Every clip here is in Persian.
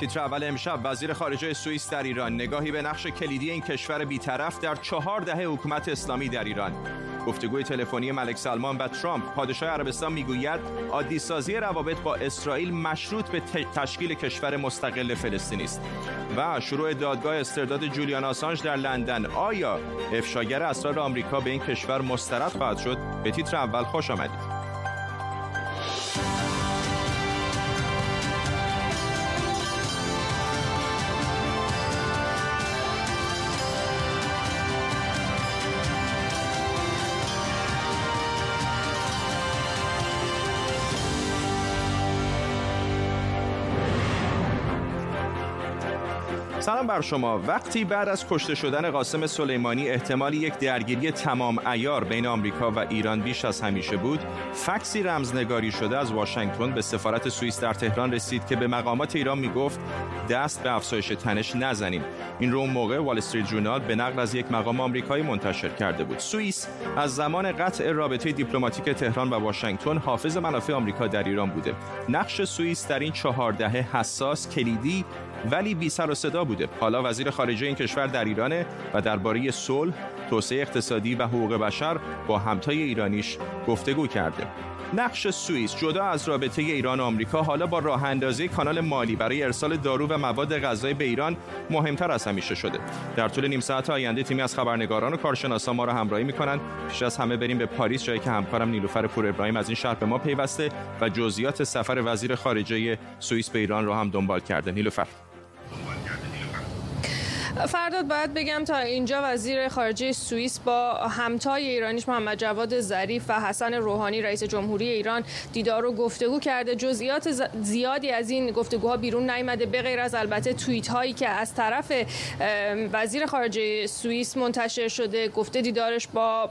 تیتر اول امشب وزیر خارجه سوئیس در ایران. نگاهی به نقش کلیدی این کشور بیطرف در چهار دهه حکومت اسلامی در ایران. گفتگوی تلفنی ملک سلمان و ترامپ پادشاه عربستان می‌گوید عادی سازی روابط با اسرائیل مشروط به تشکیل کشور مستقل فلسطینی است. و شروع دادگاه استرداد جولیان آسانج در لندن. آیا افشاگر اسرار آمریکا به این کشور مسترد خواهد شد؟ به تیتر اول خوش آمدید. بر شما. وقتی بعد از کشته شدن قاسم سلیمانی احتمال یک درگیری تمام ایار بین آمریکا و ایران بیش از همیشه بود فکسی رمزنگاری شده از واشنگتن به سفارت سوئیس در تهران رسید که به مقامات ایران می‌گفت دست به افزایش تنش نزنیم. این رو موقع وال استریت جورنال به نقل از یک مقام آمریکایی منتشر کرده بود. سوئیس از زمان قطع رابطه دیپلماتیک تهران و واشنگتن حافظ منافع آمریکا در ایران بوده. نقش سوئیس در این چهار دهه حساس کلیدی ولی بی سر و صدا بوده. حالا وزیر خارجه این کشور در ایرانه و درباره صلح توسعه اقتصادی و حقوق بشر با همتای ایرانیش گفتگو کرده. نقش سوئیس جدا از رابطه ایران و آمریکا حالا با راه اندازی کانال مالی برای ارسال دارو و مواد غذایی به ایران مهمتر از همیشه شده. در طول نیم ساعت آینده تیمی از خبرنگاران و کارشناسان ما را همراهی می‌کنند. پیش از همه بریم به پاریس جایی که همکارم نیلوفر پور ابراهیم از این شهر به ما پیوسته و جزئیات سفر وزیر خارجه سوئیس به ایران را هم دنبال کرده. نیلوفر. فرداد باید بگم تا اینجا وزیر خارجه سوئیس با همتای ایرانیش محمد جواد ظریف و حسن روحانی رئیس جمهوری ایران دیدار و گفتگو کرده. جزئیات زیادی از این گفتگوها بیرون نیامده. به غیر از البته توییت هایی که از طرف وزیر خارجه سوئیس منتشر شده گفته دیدارش با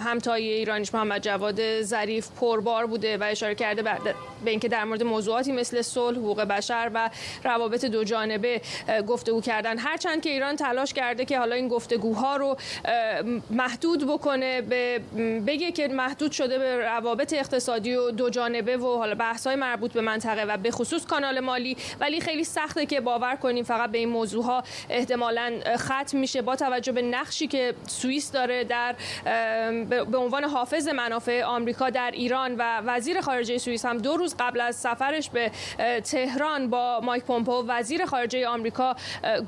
همتای ایرانیش محمد جواد ظریف پربار بوده و اشاره کرده به اینکه در مورد موضوعاتی مثل صلح حقوق بشر و روابط دو جانبه گفتگو کردن. هرچند که ایران ایران تلاش کرده که حالا این گفتگوها رو محدود بکنه به بگه که محدود شده به روابط اقتصادی و دو جانبه و حالا بحث های مربوط به منطقه و به خصوص کانال مالی. ولی خیلی سخته که باور کنیم فقط به این موضوع ها احتمالا ختم میشه با توجه به نقشی که سوئیس داره در به عنوان حافظ منافع آمریکا در ایران و وزیر خارجه سوئیس هم دو روز قبل از سفرش به تهران با مایک پومپو وزیر خارجه آمریکا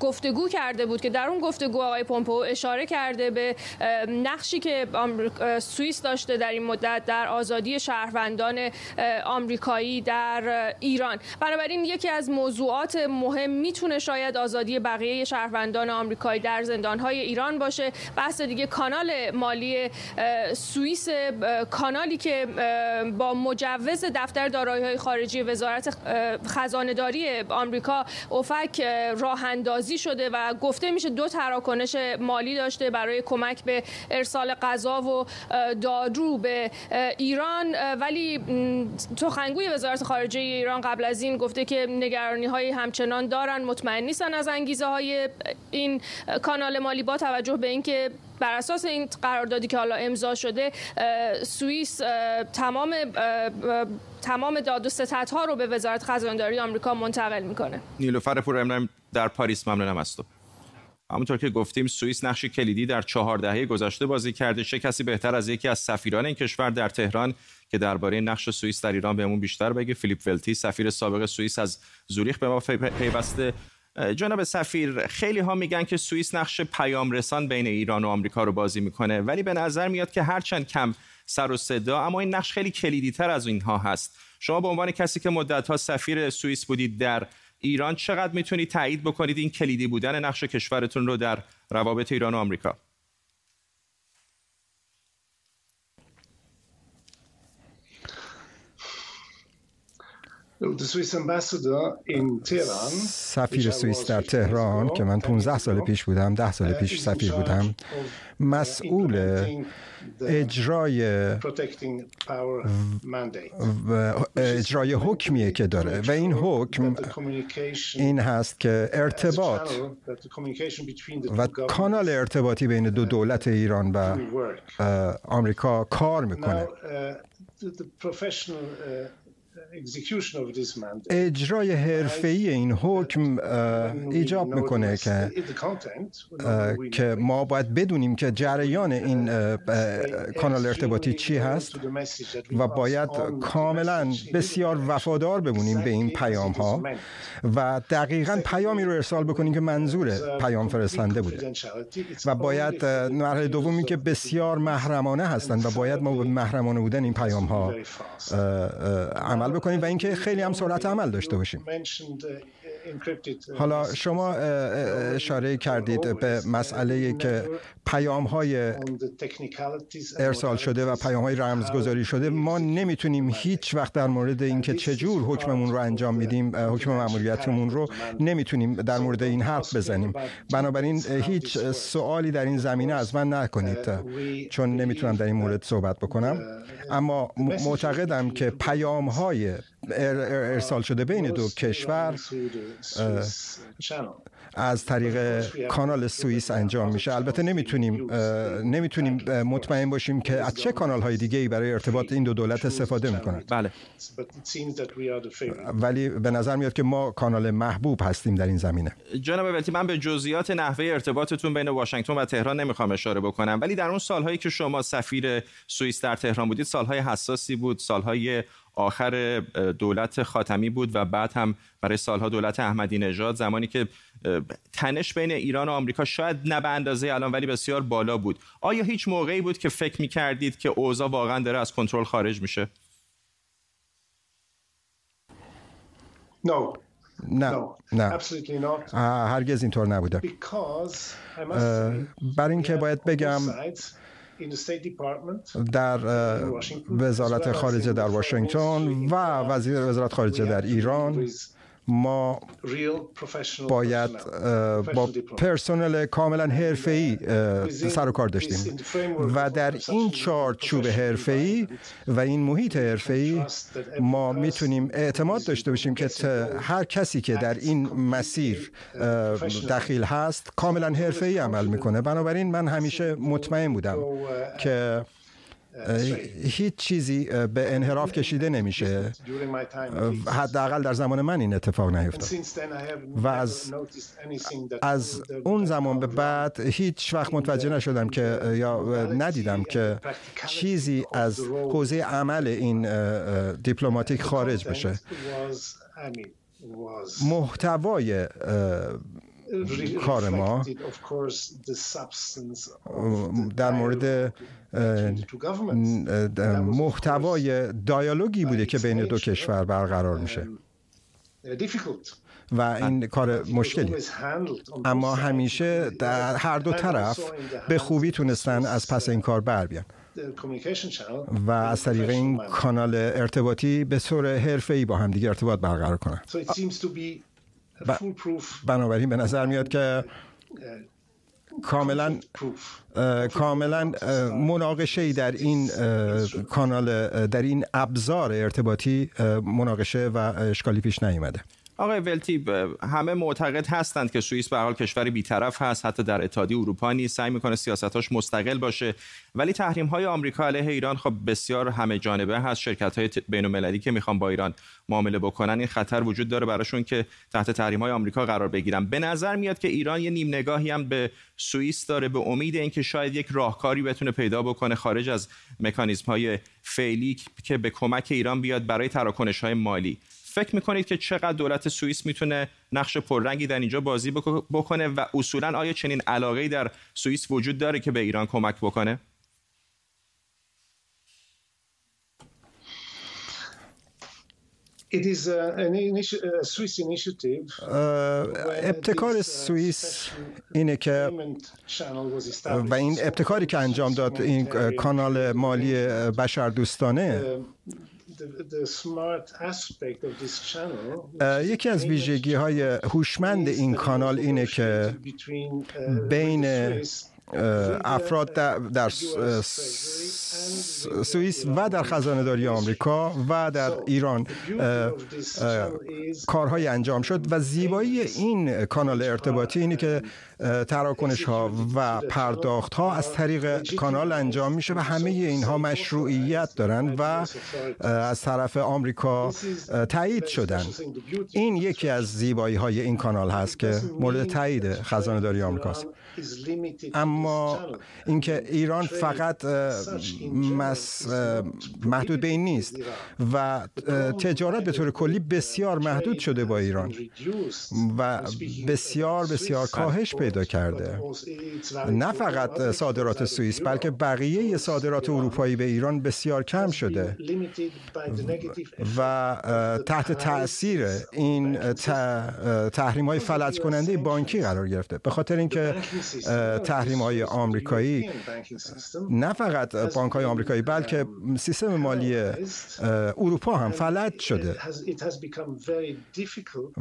گفتگو کرده بود که در اون گفتگو آقای پومپو اشاره کرده به نقشی که سوئیس داشته در این مدت در آزادی شهروندان آمریکایی در ایران. بنابراین یکی از موضوعات مهم می‌تونه شاید آزادی بقیه شهروندان آمریکایی در زندانهای ایران باشه. بحث دیگه کانال مالی سوئیس کانالی که با مجوز دفتر دارایی های خارجی وزارت خزانه داری آمریکا اوفک راه اندازی شده و گفت گفته میشه دو تراکنش مالی داشته برای کمک به ارسال غذا و دارو به ایران ولی سخنگوی وزارت خارجه ایران قبل از این گفته که نگرانی های همچنان دارن مطمئن نیستن از انگیزه های این کانال مالی با توجه به اینکه بر اساس این قراردادی که حالا امضا شده سوئیس تمام تمام داد و ها رو به وزارت خزانداری آمریکا منتقل می‌کنه. نیلوفر پور در پاریس ممنونم از تو. همونطور که گفتیم سوئیس نقش کلیدی در چهار دهه گذشته بازی کرده. چه کسی بهتر از یکی از سفیران این کشور در تهران که درباره نقش سوئیس در ایران بهمون بیشتر بگه؟ فیلیپ ولتی سفیر سابق سوئیس از زوریخ به ما پیوسته. جناب سفیر خیلی ها میگن که سوئیس نقش پیام رسان بین ایران و آمریکا رو بازی می‌کنه ولی به نظر میاد که هرچند کم سر و صدا اما این نقش خیلی کلیدی تر از اینها هست. شما به عنوان کسی که مدت ها سفیر سوئیس بودید در ایران چقدر می‌تونید تایید بکنید این کلیدی بودن نقش کشورتون رو در روابط ایران و آمریکا؟ سفیر سوئیس در تهران که من 15 سال پیش بودم 10 سال پیش سفیر بودم مسئول اجرای اجرای حکمیه که داره. و این حکم این هست که ارتباط و کانال ارتباطی بین دو دولت ایران و آمریکا کار می‌کنه. اجرای حرفه‌ای این حکم ایجاب می‌کنه که که ما باید بدونیم که جریان این کانال ارتباطی چی هست و باید کاملا بسیار وفادار بمونیم به این پیام ها و دقیقا پیامی رو ارسال بکنیم که منظور پیام فرستنده بوده. و باید مرحله دومی که بسیار محرمانه هستند و باید ما به محرمانه بودن این پیام ها عمل بکنیم و اینکه خیلی هم سرعت عمل داشته باشیم. حالا شما اشاره کردید به مسئله که پیام های ارسال شده و پیام های رمزگذاری شده. ما نمی‌تونیم هیچ وقت در مورد اینکه چجور حکممون رو انجام میدیم حکم مأموریتمون رو نمی‌تونیم در مورد این حرف بزنیم. بنابراین هیچ سوالی در این زمینه از من نکنید چون نمی‌تونم در این مورد صحبت بکنم. اما معتقدم که پیام های ارسال شده بین دو کشور از طریق کانال سوئیس انجام میشه. البته نمی‌تونیم نمی‌تونیم مطمئن باشیم که از چه کانال های دیگه ای برای ارتباط این دو دولت استفاده می‌کنن. بله. ولی به نظر میاد که ما کانال محبوب هستیم در این زمینه. جناب ولتی من به جزئیات نحوه ارتباطتون بین واشنگتن و تهران نمی‌خوام اشاره بکنم. ولی در اون سالهایی که شما سفیر سوئیس در تهران بودید سالهای حساسی بود سالهای آخر دولت خاتمی بود و بعد هم برای سالها دولت احمدی نژاد زمانی که تنش بین ایران و آمریکا شاید نه به اندازه الان ولی بسیار بالا بود. آیا هیچ موقعی بود که فکر می کردید که اوضاع واقعا داره از کنترل خارج میشه؟ نه. نه. هرگز اینطور نبوده. برای اینکه باید بگم در وزارت خارجه در واشنگتن و وزیر وزارت خارجه در ایران. ما باید با پرسنل کاملا حرفه‌ای سر و کار داشتیم. و در این چارچوب حرفه‌ای و این محیط حرفه‌ای ما می‌تونیم اعتماد داشته باشیم که هر کسی که در این مسیر دخیل هست کاملا حرفه‌ای عمل می‌کنه. بنابراین من همیشه مطمئن بودم که هیچ چیزی به انحراف کشیده نمیشه. حداقل در زمان من این اتفاق نیفتاد. و از از اون زمان به بعد هیچ وقت متوجه نشدم که یا ندیدم که چیزی از حوزه عمل این دیپلماتیک خارج بشه. محتوای کار ما در مورد محتوای دایالوگی بوده که بین دو کشور برقرار میشه. و این کار مشکلی. اما همیشه در هر دو طرف به خوبی تونستن از پس این کار بر بیان. و از طریق این کانال ارتباطی به صور حرفه‌ای با هم دیگه ارتباط برقرار کنن. بنابراین به نظر میاد که کاملا کاملا مناقشه ای در این کانال در این ابزار ارتباطی مناقشه و اشکالی پیش نیامده آقای ولتی همه معتقد هستند که سوئیس به حال کشوری بیطرف هست حتی در اتحادیه اروپا نیست. سعی می‌کنه سیاستاش مستقل باشه. ولی تحریم های آمریکا علیه ایران خب بسیار همه جانبه هست. شرکت های بین المللی که می‌خوان با ایران معامله بکنن این خطر وجود داره براشون که تحت تحریم های آمریکا قرار بگیرن. به نظر میاد که ایران یه نیم نگاهی هم به سوئیس داره به امید اینکه شاید یک راهکاری بتونه پیدا بکنه خارج از مکانیزم های فعلی که به کمک ایران بیاد برای تراکنش های مالی. فکر می‌کنید که چقدر دولت سوئیس می‌تونه نقش پررنگی در اینجا بازی بکنه و اصولا آیا چنین علاقه در سوئیس وجود داره که به ایران کمک بکنه؟ ابتکار سوئیس اینه که و این ابتکاری که انجام داد این کانال مالی بشردوستانه. یکی از ویژگی های هوشمند این کانال اینه که بین افراد در سوئیس و در خزانه داری آمریکا و در ایران کارهای انجام شد و زیبایی این کانال ارتباطی اینی که تراکنش ها و پرداخت ها از طریق کانال انجام میشه و همه اینها مشروعیت دارن و از طرف آمریکا تایید شدن. این یکی از زیبایی های این کانال هست که مورد تایید خزانه داری آمریکاست. اما اینکه ایران فقط محدود به این نیست و تجارت به طور کلی بسیار محدود شده با ایران و بسیار بسیار کاهش پیدا کرده. نه فقط صادرات سوئیس بلکه بقیه صادرات اروپایی به ایران بسیار کم شده و تحت تاثیر این تحریم های فلج کننده بانکی قرار گرفته. به خاطر اینکه تحریم های آمریکایی نه فقط بانک های آمریکایی بلکه سیستم مالی اروپا هم فلج شده.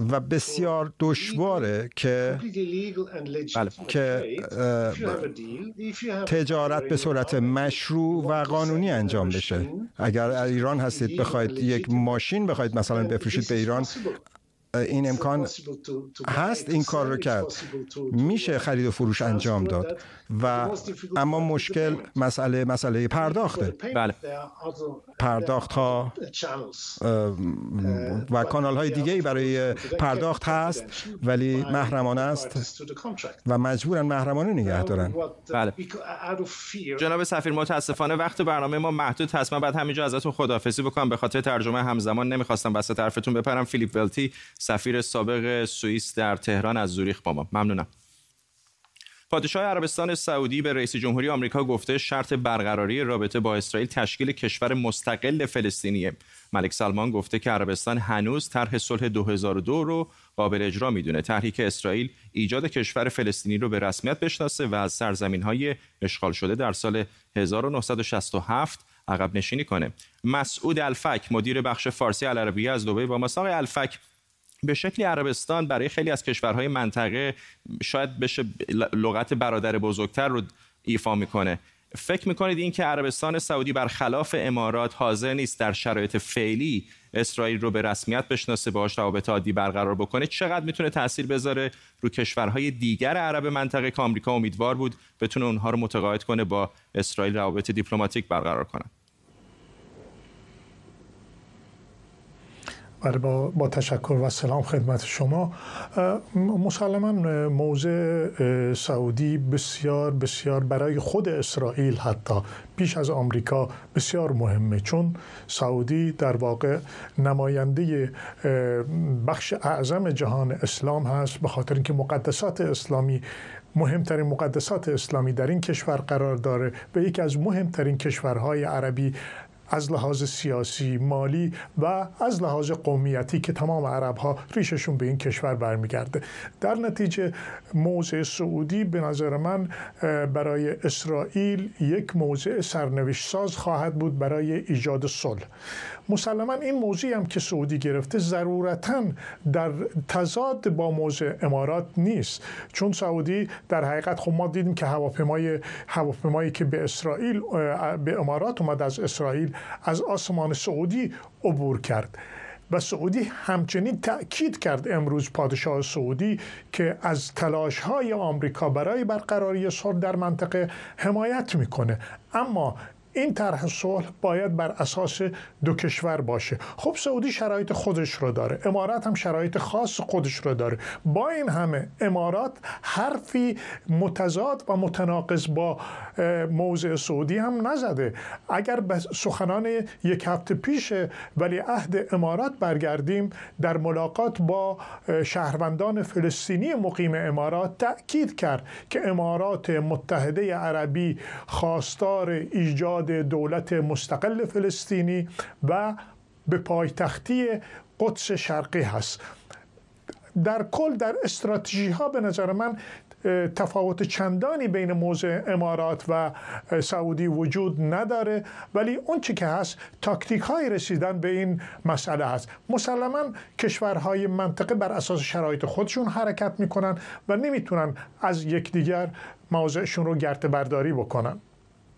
و بسیار دشواره که بله. که تجارت به صورت مشروع و قانونی انجام بشه. اگر ایران هستید بخواید یک ماشین بخواید مثلا بفروشید به ایران این امکان هست این کار رو کرد. میشه خرید و فروش انجام داد و اما مشکل مسئله مسئله پرداخته. بله. پرداخت ها و کانال های دیگه برای پرداخت هست ولی محرمانه است و مجبورن محرمانه نگه دارن. بله. جناب سفیر متاسفانه وقت برنامه ما محدود هست. من بعد همینجا ازتون خداحافظی بکنم. به خاطر ترجمه همزمان نمی‌خواستم وسط حرفتون بپرم. فیلیپ ولتی سفیر سابق سوئیس در تهران از زوریخ با ما ممنونم پادشاه عربستان سعودی به رئیس جمهوری آمریکا گفته شرط برقراری رابطه با اسرائیل تشکیل کشور مستقل فلسطینیه. ملک سلمان گفته که عربستان هنوز طرح صلح 2002 رو قابل اجرا می‌دونه. تحریک اسرائیل ایجاد کشور فلسطینی رو به رسمیت بشناسه و از سرزمین های اشغال شده در سال 1967 عقب نشینی کنه. مسعود الفک مدیر بخش فارسی العربیه از دبی با مساق الفک به شکلی عربستان برای خیلی از کشورهای منطقه شاید بشه لغت برادر بزرگتر رو ایفا می‌کنه. فکر می‌کنید این که عربستان سعودی برخلاف امارات حاضر نیست در شرایط فعلی اسرائیل رو به رسمیت بشناسه باهاش روابط عادی برقرار بکنه چقدر می‌تونه تاثیر بذاره رو کشورهای دیگر عرب منطقه که آمریکا امیدوار بود بتونه اونها رو متقاعد کنه با اسرائیل روابط دیپلماتیک برقرار کنه؟ با, با تشکر و سلام خدمت شما. مسلما موضع سعودی بسیار بسیار برای خود اسرائیل حتی پیش از آمریکا بسیار مهمه. چون سعودی در واقع نماینده بخش اعظم جهان اسلام هست به خاطر اینکه مقدسات اسلامی مهمترین مقدسات اسلامی در این کشور قرار داره. و یکی از مهمترین کشورهای عربی از لحاظ سیاسی مالی و از لحاظ قومیتی که تمام عرب ها ریششون به این کشور برمیگرده. در نتیجه موضع سعودی به نظر من برای اسرائیل یک موضع سرنوشت ساز خواهد بود برای ایجاد صلح. مسلما این موضوعی هم که سعودی گرفته ضرورتا در تضاد با موضع امارات نیست. چون سعودی در حقیقت خب ما دیدیم که هواپیمای هواپیمایی که به اسرائیل به امارات اومد از اسرائیل از آسمان سعودی عبور کرد و سعودی همچنین تأکید کرد امروز پادشاه سعودی که از تلاش های آمریکا برای برقراری صلح در منطقه حمایت می‌کنه. اما این طرح صلح باید بر اساس دو کشور باشه. خب سعودی شرایط خودش رو داره امارات هم شرایط خاص خودش رو داره. با این همه امارات حرفی متضاد و متناقض با موضع سعودی هم نزده. اگر به سخنان یک هفته پیش ولی عهد امارات برگردیم در ملاقات با شهروندان فلسطینی مقیم امارات تأکید کرد که امارات متحده عربی خواستار ایجاد دولت مستقل فلسطینی و به پایتختی قدس شرقی هست. در کل در استراتژی ها به نظر من تفاوت چندانی بین موضع امارات و سعودی وجود نداره ولی اون چی که هست تاکتیک های رسیدن به این مسئله هست. مسلما کشورهای منطقه بر اساس شرایط خودشون حرکت می‌کنن و نمی‌تونن از یکدیگر موضعشون رو گرت برداری بکنن.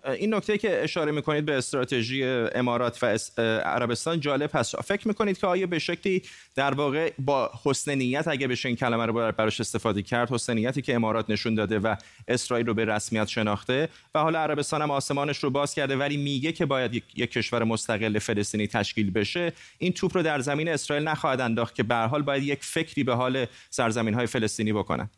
این نکته که اشاره می‌کنید به استراتژی امارات و عربستان جالب هست. فکر می‌کنید که آیا به شکلی در واقع با حسن نیت اگه بشه این کلمه رو براش استفاده کرد حسن نیتی که امارات نشون داده و اسرائیل رو به رسمیت شناخته و حالا عربستان هم آسمانش رو باز کرده ولی میگه که باید یک کشور مستقل فلسطینی تشکیل بشه این توپ رو در زمین اسرائیل نخواهد انداخت که به حال باید یک فکری به حال سرزمین های فلسطینی بکنن.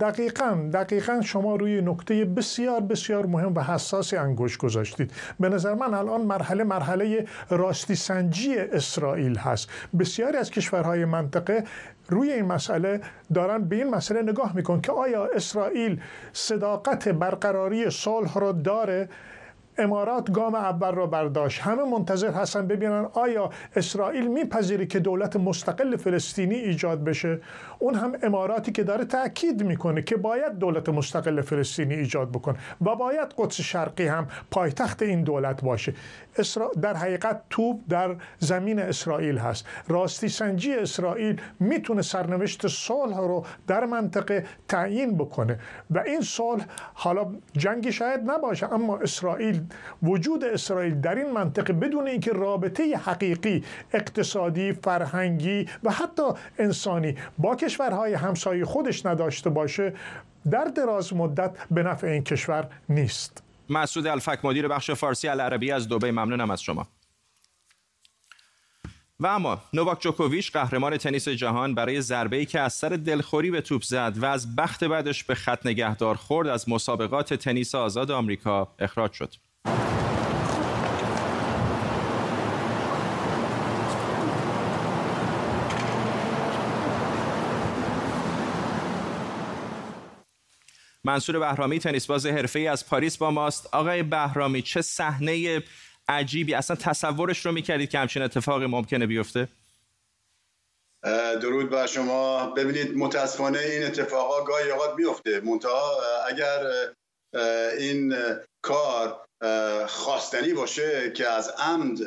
دقیقا دقیقا شما روی نکته بسیار بسیار مهم و حساسی انگوش گذاشتید. به نظر من الان مرحله مرحله راستی سنجی اسرائیل هست. بسیاری از کشورهای منطقه روی این مسئله دارن به این مسئله نگاه میکن که آیا اسرائیل صداقت برقراری صلح را داره؟ امارات گام اول را برداشت. همه منتظر هستن ببینن آیا اسرائیل میپذیره که دولت مستقل فلسطینی ایجاد بشه. اون هم اماراتی که داره تاکید می‌کنه که باید دولت مستقل فلسطینی ایجاد بکن و باید قدس شرقی هم پایتخت این دولت باشه. در حقیقت توپ در زمین اسرائیل هست. راستی سنجی اسرائیل می‌تونه سرنوشت صلح رو در منطقه تعیین بکنه. و این صلح حالا جنگی شاید نباشه اما اسرائیل وجود اسرائیل در این منطقه بدون اینکه رابطه حقیقی اقتصادی فرهنگی و حتی انسانی با کشورهای همسایه خودش نداشته باشه در دراز مدت به نفع این کشور نیست مسعود الفک مدیر بخش فارسی العربی از دبی ممنونم از شما و اما نوواک جوکوویچ قهرمان تنیس جهان برای ضربه‌ای که از سر دلخوری به توپ زد و از بخت بعدش به خط نگهدار خورد از مسابقات تنیس آزاد آمریکا اخراج شد. منصور بهرامی تنیس باز حرفه‌ای از پاریس با ماست. آقای بهرامی چه صحنه عجیبی. اصلا تصورش رو می‌کردید که همچین اتفاقی ممکنه بیفته؟ درود بر شما. ببینید متاسفانه این اتفاقا گاهی اوقات بیفته منتها اگر این کار خواستنی باشه که از عمد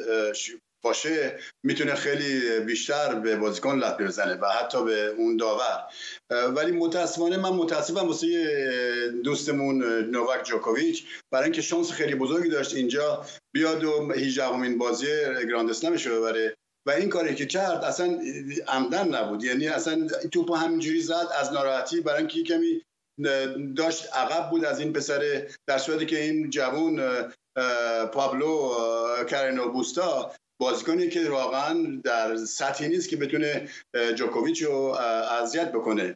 باشه می‌تونه خیلی بیشتر به بازیکن لطمه بزنه و حتی به اون داور. ولی متاسفانه من متاسفم واسه دوستمون نوواک جوکوویچ برای اینکه شانس خیلی بزرگی داشت اینجا بیاد و 18 همین بازی گراند اسلمش رو ببره. و این کاری که کرد اصلا عمدن نبود. یعنی اصلا توپ همینجوری زد از ناراحتی برای اینکه کمی داشت عقب بود از این پسر در صورتی که این جوون پابلو کارنو بوستا بازیکنی که واقعا در سطحی نیست که بتونه جوکوویچ رو اذیت بکنه.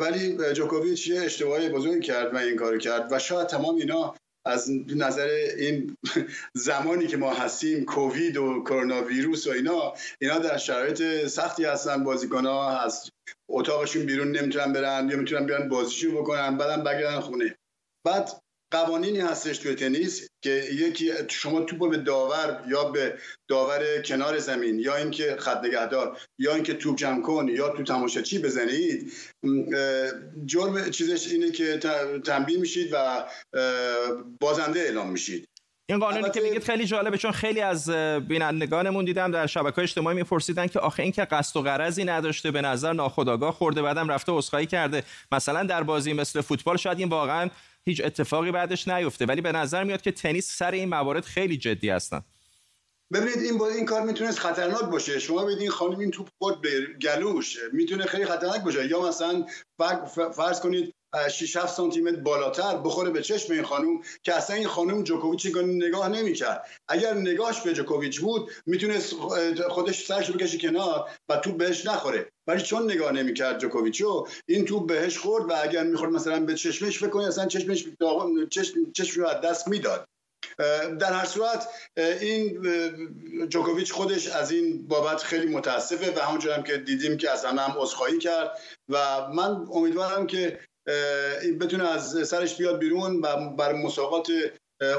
ولی جوکوویچ یه اشتباهی بزرگ کرد و این کار کرد و شاید تمام اینا از نظر این زمانی که ما هستیم کووید و کرونا ویروس و اینا اینا در شرایط سختی هستن. بازیکن ها از اتاقشون بیرون نمی‌تونن برن یا می‌تونن بیان بازیشون بکنن بعدم بگردن خونه. بعد قوانینی هستش توی تنیس که یکی شما توپ به داور یا به داور کنار زمین یا اینکه خط نگهدار یا اینکه توپ جمع کن یا تو تماشاچی بزنید جرم چیزش اینه که تنبیه میشید و بازنده اعلام میشید. این قانونی که میگید خیلی جالبه چون خیلی از بینندگانمون دیدم در شبکه اجتماعی میپرسیدن که آخه این که قصد و غرضی نداشته به نظر ناخودآگاه خورده بعدم رفته عذرخواهی کرده. مثلا در بازی مثل فوتبال شاید این واقعا هیچ اتفاقی بعدش نیفته. ولی به نظر میاد که تنیس سر این موارد خیلی جدی هستن. ببینید این با این کار می‌تونست خطرناک باشه. شما ببینید این خانم این توپ خود به گلوش. می‌تونه خیلی خطرناک باشه. یا مثلا فرض کنید 6 7 سانتی متر بالاتر بخوره به چشم این خانم که اصلا این خانم جوکوویچ نگاه نمی‌کرد. اگر نگاهش به جوکوویچ بود می‌تونست خودش سرش بکشه کنار و توپ بهش نخوره. ولی چون نگاه نمی‌کرد جوکوویچو این توپ بهش خورد و اگر می‌خورد مثلا به چشمش فکر کنید اصلا چشمش چشم چشم رو از دست می‌داد. در هر صورت این جوکوویچ خودش از این بابت خیلی متاسفه و همونجور هم که دیدیم که از همه هم عذرخواهی کرد و من امیدوارم که بتونه از سرش بیاد بیرون و بر مسابقات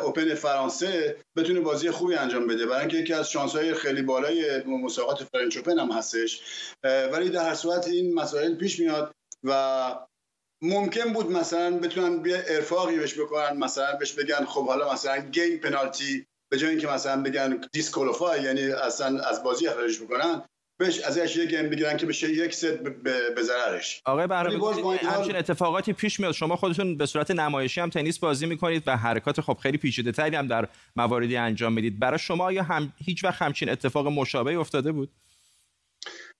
اوپن فرانسه بتونه بازی خوبی انجام بده. برای اینکه یکی از شانس های خیلی بالای مسابقات فرنچ اوپن هم هستش. ولی در هر صورت این مسائل پیش میاد و ممکن بود مثلا بتونن یه ارفاقی بهش بکنن مثلا بهش بگن خب حالا مثلا game penalty به جای اینکه مثلا بگن disqualify یعنی اصلا از بازی اخراجش بکنن بهش ازش یه game بگیرن که بشه یک ست به ضررش. آقای بهرام همچین اتفاقاتی پیش میاد. شما خودتون به صورت نمایشی هم تنیس بازی می‌کنید و حرکات خب خیلی پیچیده تری هم در مواردی انجام می‌دید. برای شما یا هم هیچ وقت همچین اتفاق مشابه افتاده بود؟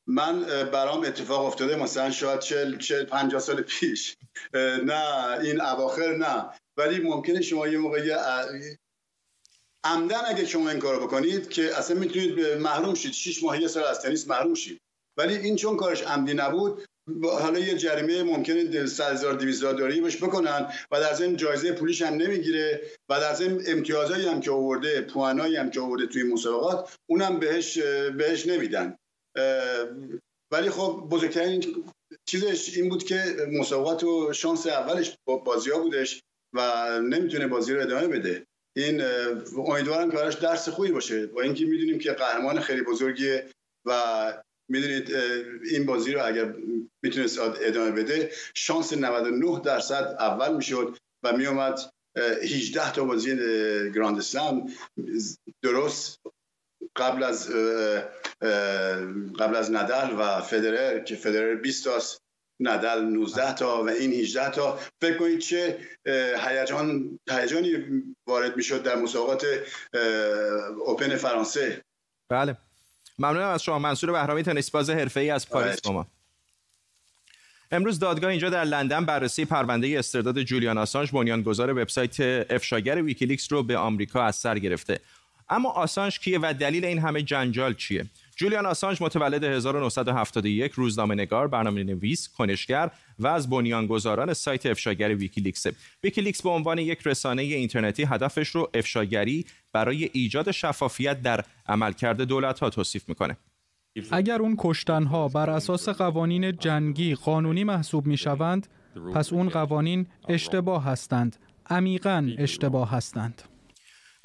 من برام اتفاق افتاده. مثلا شاید 40 40 50 سال پیش. نه این اواخر نه. ولی ممکنه شما یه موقع عمدن اگه شما این کارو بکنید که اصلا می‌تونید محروم شید. 6 ماه یه سال از تنیس محروم شید. ولی این چون کارش عمدی نبود حالا یه جریمه ممکنه 100 هزار 200 دلاری بهش بکنن و در ضمن جایزه پولیش هم نمی‌گیره و در ضمن امتیازایی هم که آورده پوانایی هم که آورده توی مسابقات اونم بهش بهش نمیدن. ولی خب بزرگترین چیزش این بود که مسابقات و شانس اولش بازی ها بودش و نمی‌تونه بازی رو ادامه بده. این امیدوارم که براش درس خوبی باشه. با اینکه می‌دونیم که قهرمان خیلی بزرگیه و می‌دونید این بازی رو اگر می‌تونست ادامه بده شانس 99 درصد اول می‌شد و میومد 18 تا بازی گراند اسلم درست؟ قبل از قبل از ندل و فدرر که فدرر 20 تاست ندل 19 تا و این 18 تا. فکر کنید چه هیجان هیجانی وارد می‌شد در مسابقات اوپن فرانسه. بله. ممنونم از شما. منصور بهرامی تنیس باز حرفه‌ای از پاریس با ما امروز دادگاه اینجا در لندن بررسی پرونده استرداد جولیان آسانج بنیانگذار وبسایت افشاگر ویکیلیکس رو به آمریکا از سر گرفته. اما آسانج کیه و دلیل این همه جنجال چیه جولیان آسانج متولد 1971 روزنامه نگار، برنامه نویس، کنشگر و از بنیانگذاران سایت افشاگر ویکیلیکس. ویکیلیکس به عنوان یک رسانه اینترنتی هدفش رو افشاگری برای ایجاد شفافیت در عملکرد دولت ها توصیف می‌کنه. اگر اون کشتنها بر اساس قوانین جنگی قانونی محسوب می شوند، پس اون قوانین اشتباه هستند، عمیقا اشتباه هستند.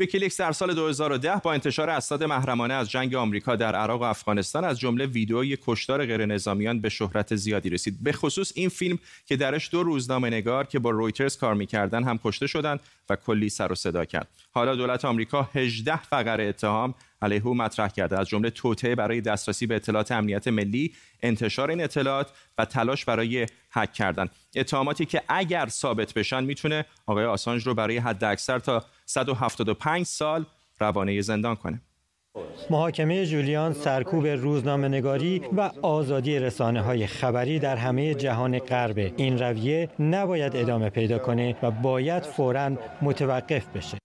ویکیلیکس در سال 2010 با انتشار اسناد محرمانه از جنگ آمریکا در عراق و افغانستان از جمله ویدئوی کشتار غیر نظامیان به شهرت زیادی رسید. به خصوص این فیلم که درش دو روزنامه نگار که با رویترز کار می‌کردن هم کشته شدند و کلی سر و صدا کرد. حالا دولت آمریکا 18 فقره اتهام علیه او مطرح کرده. از جمله توطئه برای دسترسی به اطلاعات امنیت ملی انتشار این اطلاعات و تلاش برای هک کردن. اتهاماتی که اگر ثابت بشن می‌تونه آقای آسانج رو برای حد اکثر تا 175 سال روانه زندان کنه. محاکمه جولیان سرکوب روزنامه نگاری و آزادی رسانه های خبری در همه جهان غرب. این رویه نباید ادامه پیدا کنه و باید فوراً متوقف بشه.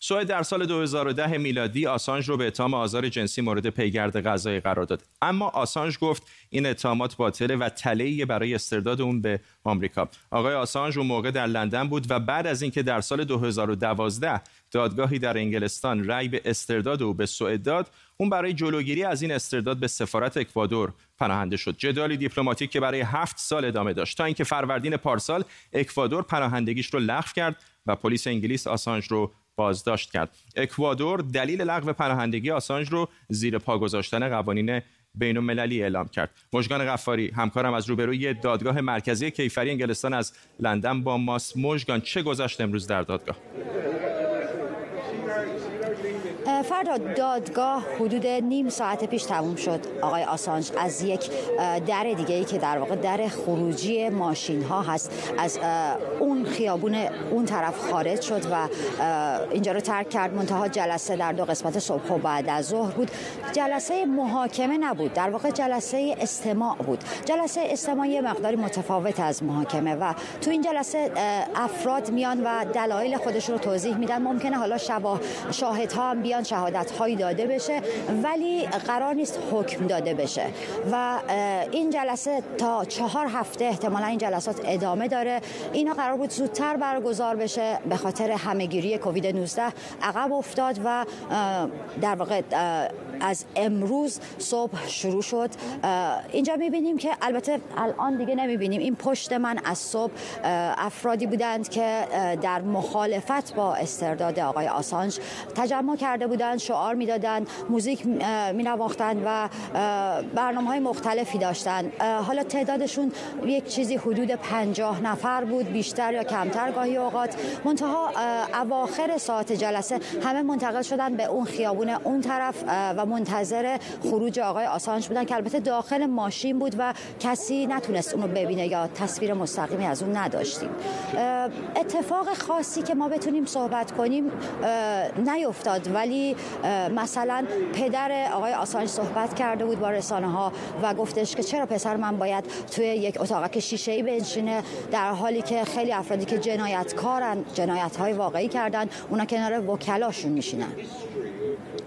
سوئد در سال 2010 میلادی آسانج رو به اتهام آزار جنسی مورد پیگرد غذایی قرار داد. اما آسانج گفت این اتهامات باطله و تله‌ای برای استرداد اون به آمریکا. آقای آسانج اون موقع در لندن بود و بعد از اینکه در سال 2012 دادگاهی در انگلستان رأی به استرداد او به سوئد داد اون برای جلوگیری از این استرداد به سفارت اکوادور پناهنده شد. جدالی دیپلماتیک که برای هفت سال ادامه داشت تا اینکه فروردین پارسال اکوادور پناهندگیش رو لغو کرد و پلیس انگلیس آسانج رو بازداشت کرد. اکوادور دلیل لغو پناهندگی آسانج رو زیر پا گذاشتن قوانین بین المللی اعلام کرد. مژگان غفاری همکارم از روبروی دادگاه مرکزی کیفری انگلستان از لندن با ماس مژگان چه گذشت امروز در دادگاه؟ فردا دادگاه حدود نیم ساعت پیش تموم شد. آقای آسانج از یک در دیگه ای که در واقع در خروجی ماشین ها هست از اون خیابون اون طرف خارج شد و اینجا رو ترک کرد. منتها جلسه در دو قسمت صبح و بعد از ظهر بود. جلسه محاکمه نبود. در واقع جلسه استماع بود. جلسه استماع یه مقداری متفاوت از محاکمه و تو این جلسه افراد میان و دلایل خودشون رو توضیح میدن. ممکنه حالا شواهد ها هم بیاد بیان شهادت هایی داده بشه ولی قرار نیست حکم داده بشه. و این جلسه تا چهار هفته احتمالا این جلسات ادامه داره. اینا قرار بود زودتر برگزار بشه به خاطر همهگیری کووید 19 عقب افتاد و در واقع از امروز صبح شروع شد. اینجا می‌بینیم که البته الان دیگه نمی‌بینیم. این پشت من از صبح افرادی بودند که در مخالفت با استرداد آقای آسانج تجمع کرده بودند شعار می‌دادند موزیک مینواختند و برنامه های مختلفی داشتند حالا تعدادشون یک چیزی حدود پنجاه نفر بود بیشتر یا کمتر گاهی اوقات. منتها اواخر ساعت جلسه همه منتقل شدن به اون خیابون اون طرف و منتظر خروج آقای آسانج بودن که البته داخل ماشین بود و کسی نتونست اونو ببینه یا تصویر مستقیمی از اون نداشتیم. اتفاق خاصی که ما بتونیم صحبت کنیم نیفتاد. ولی مثلا پدر آقای آسانج صحبت کرده بود با رسانه ها و گفتش که چرا پسر من باید توی یک اتاق شیشه ای بنشینه در حالی که خیلی افرادی که جنایتکارن جنایت های واقعی کردن اونا کنار وکلاشون میشینن.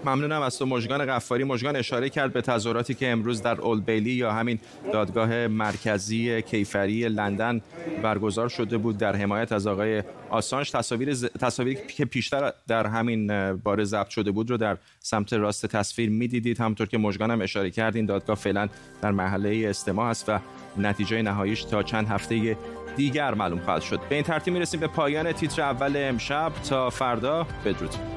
ممنونم از تو مژگان قفاری مژگان اشاره کرد به تظاهراتی که امروز در اولبیلی یا همین دادگاه مرکزی کیفری لندن برگزار شده بود در حمایت از آقای آسانج. تصاویر تصاویری که پیشتر در همین باره ضبط شده بود رو در سمت راست تصویر می‌دیدید. همونطور که مژگان هم اشاره کرد این دادگاه فعلا در محله استماع است و نتیجه نهاییش تا چند هفته دیگر معلوم خواهد شد. به این ترتیب می‌رسیم به پایان تیتر اول امشب. تا فردا بدرود.